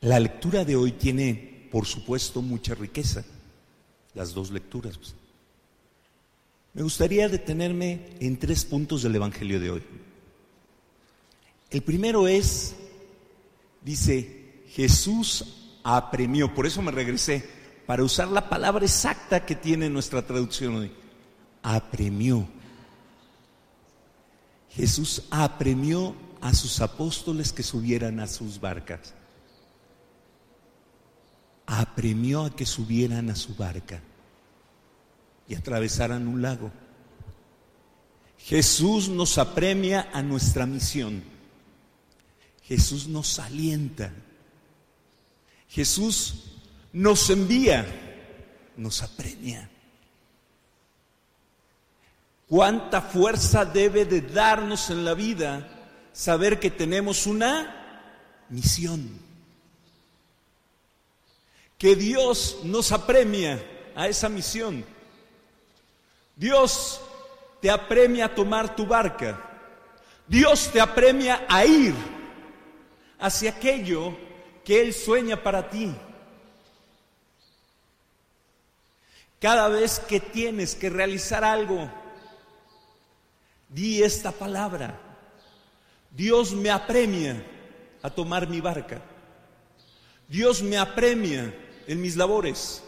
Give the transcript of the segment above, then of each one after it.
La lectura de hoy tiene, por supuesto, mucha riqueza, las dos lecturas. Me gustaría detenerme en tres puntos del Evangelio de hoy. El primero es, dice, Jesús apremió, por eso me regresé, para usar la palabra exacta que tiene nuestra traducción hoy, apremió. Jesús apremió a sus apóstoles que subieran a sus barcas apremió a que subieran a su barca y atravesaran un lago. Jesús nos apremia a nuestra misión. Jesús nos alienta. Jesús nos envía, nos apremia. ¿Cuánta fuerza debe de darnos en la vida saber que tenemos una misión? Que Dios nos apremia a esa misión. Dios te apremia a tomar tu barca. Dios te apremia a ir hacia aquello que Él sueña para ti. Cada vez que tienes que realizar algo, di esta palabra. Dios me apremia a tomar mi barca. Dios me apremia en mis labores.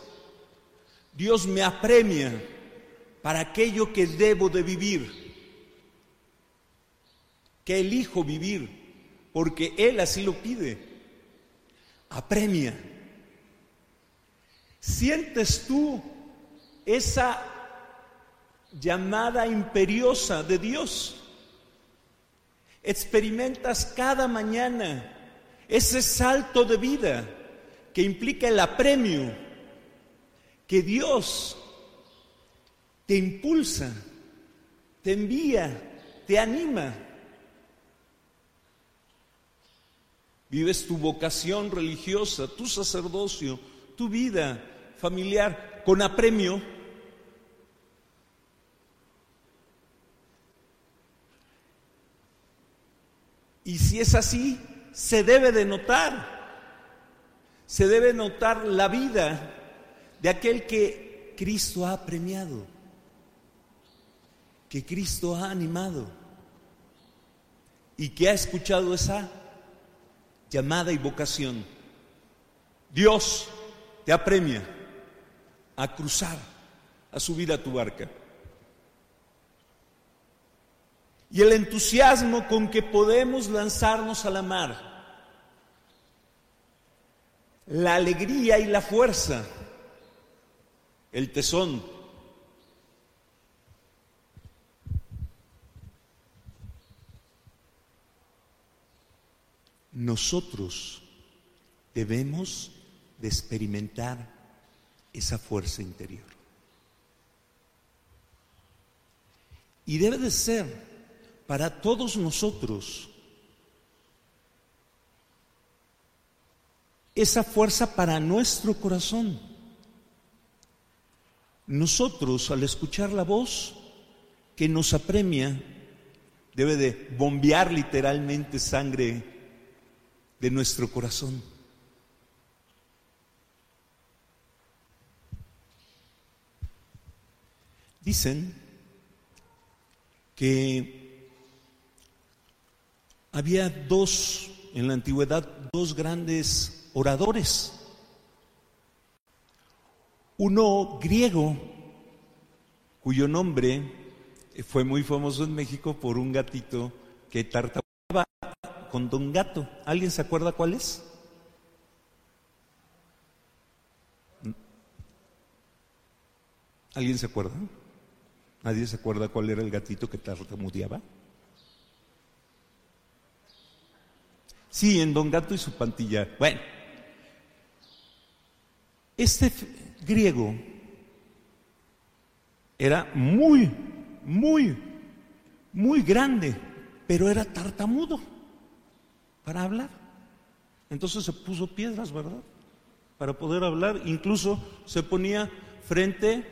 Dios me apremia para aquello que debo de vivir, que elijo vivir, porque Él así lo pide. Apremia. ¿Sientes tú esa llamada imperiosa de Dios? Experimentas cada mañana ese salto de vida que implica el apremio, que Dios te impulsa, te envía, te anima. Vives tu vocación religiosa, tu sacerdocio, tu vida familiar con apremio. Y si es así, se debe de notar se debe notar la vida de aquel que Cristo ha premiado, que Cristo ha animado y que ha escuchado esa llamada y vocación. Dios te apremia a cruzar, a subir a tu barca. Y el entusiasmo con que podemos lanzarnos a la mar la alegría y la fuerza, el tesón. Nosotros debemos de experimentar esa fuerza interior. Y debe de ser para todos nosotros esa fuerza para nuestro corazón. Nosotros, al escuchar la voz que nos apremia, debe de bombear literalmente sangre de nuestro corazón. Dicen que había dos, en la antigüedad, dos grandes oradores. Uno griego, cuyo nombre fue muy famoso en México por un gatito que tartamudeaba con Don Gato. ¿Alguien se acuerda cuál es? ¿Alguien se acuerda? ¿Nadie se acuerda cuál era el gatito que tartamudeaba? Sí, en Don Gato y su pantilla. Bueno, este griego era muy, muy, muy grande, pero era tartamudo para hablar. Entonces se puso piedras, ¿verdad? Para poder hablar. Incluso se ponía frente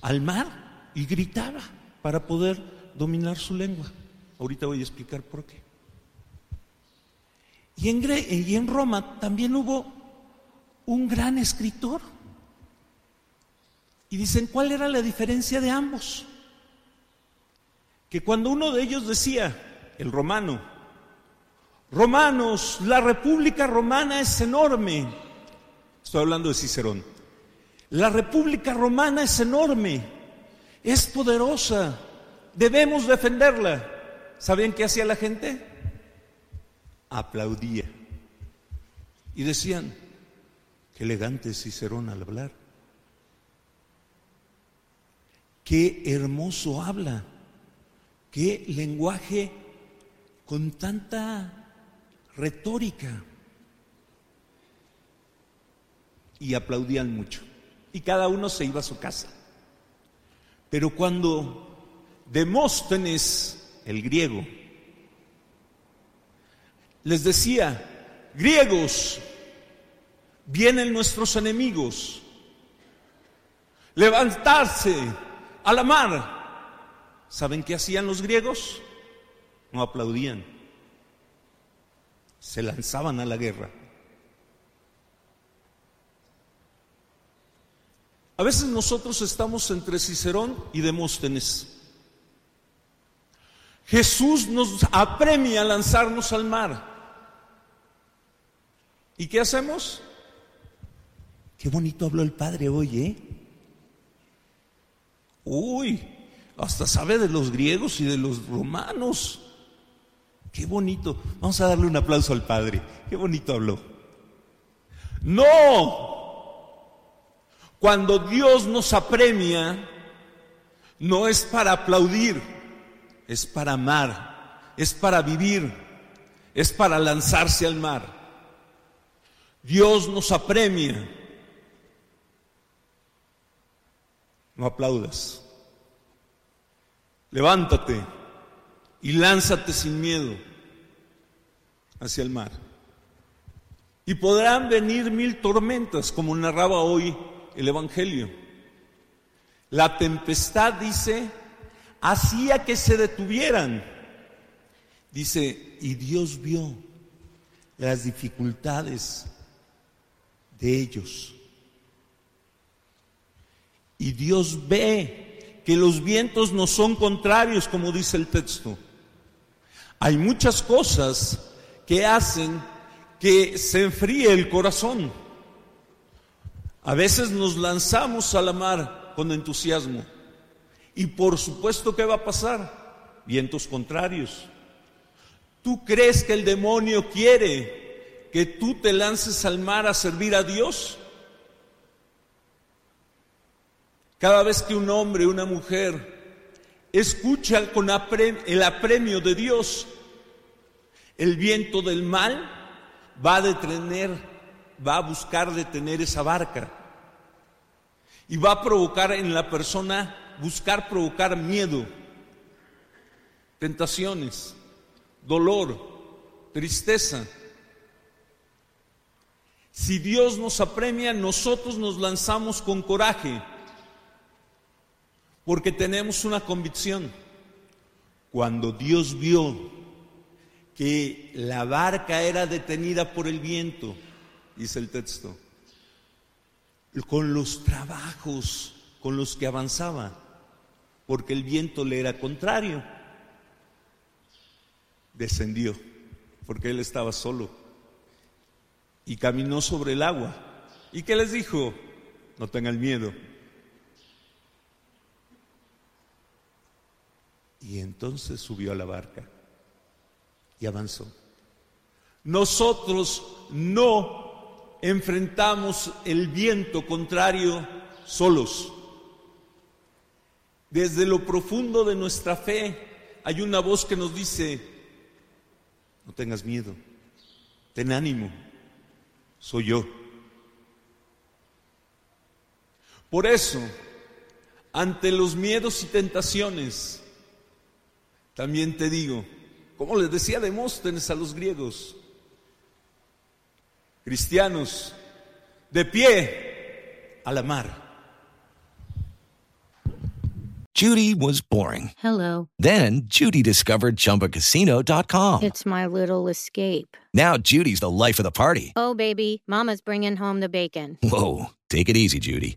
al mar y gritaba para poder dominar su lengua. Ahorita voy a explicar por qué. Y en, Roma también hubo un gran escritor. Y dicen, ¿cuál era la diferencia de ambos? Que cuando uno de ellos decía, el romano, romanos, la República Romana es enorme, estoy hablando de Cicerón, la República Romana es enorme, es poderosa, debemos defenderla. ¿Sabían qué hacía la gente? aplaudía. Y decían, qué elegante Cicerón al hablar. Qué hermoso habla. Qué lenguaje con tanta retórica. Y aplaudían mucho. Y cada uno se iba a su casa. Pero cuando Demóstenes, el griego, les decía, griegos, vienen nuestros enemigos, levantarse a la mar. ¿Saben qué hacían los griegos? No aplaudían, se lanzaban a la guerra. A veces nosotros estamos entre Cicerón y Demóstenes. Jesús nos apremia a lanzarnos al mar. ¿Y qué hacemos? Qué bonito habló el Padre hoy, ¿eh? Uy, hasta sabe de los griegos y de los romanos. Qué bonito. Vamos a darle un aplauso al Padre. Qué bonito habló. No. Cuando Dios nos apremia, no es para aplaudir, es para amar, es para vivir, es para lanzarse al mar. Dios nos apremia. No aplaudas. Levántate y lánzate sin miedo hacia el mar. Y podrán venir mil tormentas, como narraba hoy el Evangelio. La tempestad, dice, hacía que se detuvieran. Dice, y Dios vio las dificultades de ellos. Y Dios ve que los vientos no son contrarios, como dice el texto. Hay muchas cosas que hacen que se enfríe el corazón. A veces nos lanzamos a la mar con entusiasmo. Y por supuesto, ¿qué va a pasar? Vientos contrarios. ¿Tú crees que el demonio quiere que tú te lances al mar a servir a Dios? Cada vez que un hombre, una mujer, escucha con el apremio de Dios, el viento del mal va a detener, va a buscar detener esa barca y va a provocar en la persona, buscar provocar miedo, tentaciones, dolor, tristeza. Si Dios nos apremia, nosotros nos lanzamos con coraje, porque tenemos una convicción. Cuando Dios vio que la barca era detenida por el viento, dice el texto, con los trabajos con los que avanzaba, porque el viento le era contrario. descendió, porque él estaba solo, y caminó sobre el agua. ¿Y qué les dijo? No tengan miedo. Y entonces subió a la barca y avanzó. Nosotros no enfrentamos el viento contrario solos. Desde lo profundo de nuestra fe hay una voz que nos dice, no tengas miedo, ten ánimo, soy yo. Por eso, ante los miedos y tentaciones, también te digo, como les decía Demóstenes a los griegos, cristianos, de pie a la mar. Judy was boring. Hello. Then Judy discovered ChumbaCasino.com. It's my little escape. Now Judy's the life of the party. Oh, baby, Mama's bringing home the bacon. Whoa, take it easy, Judy.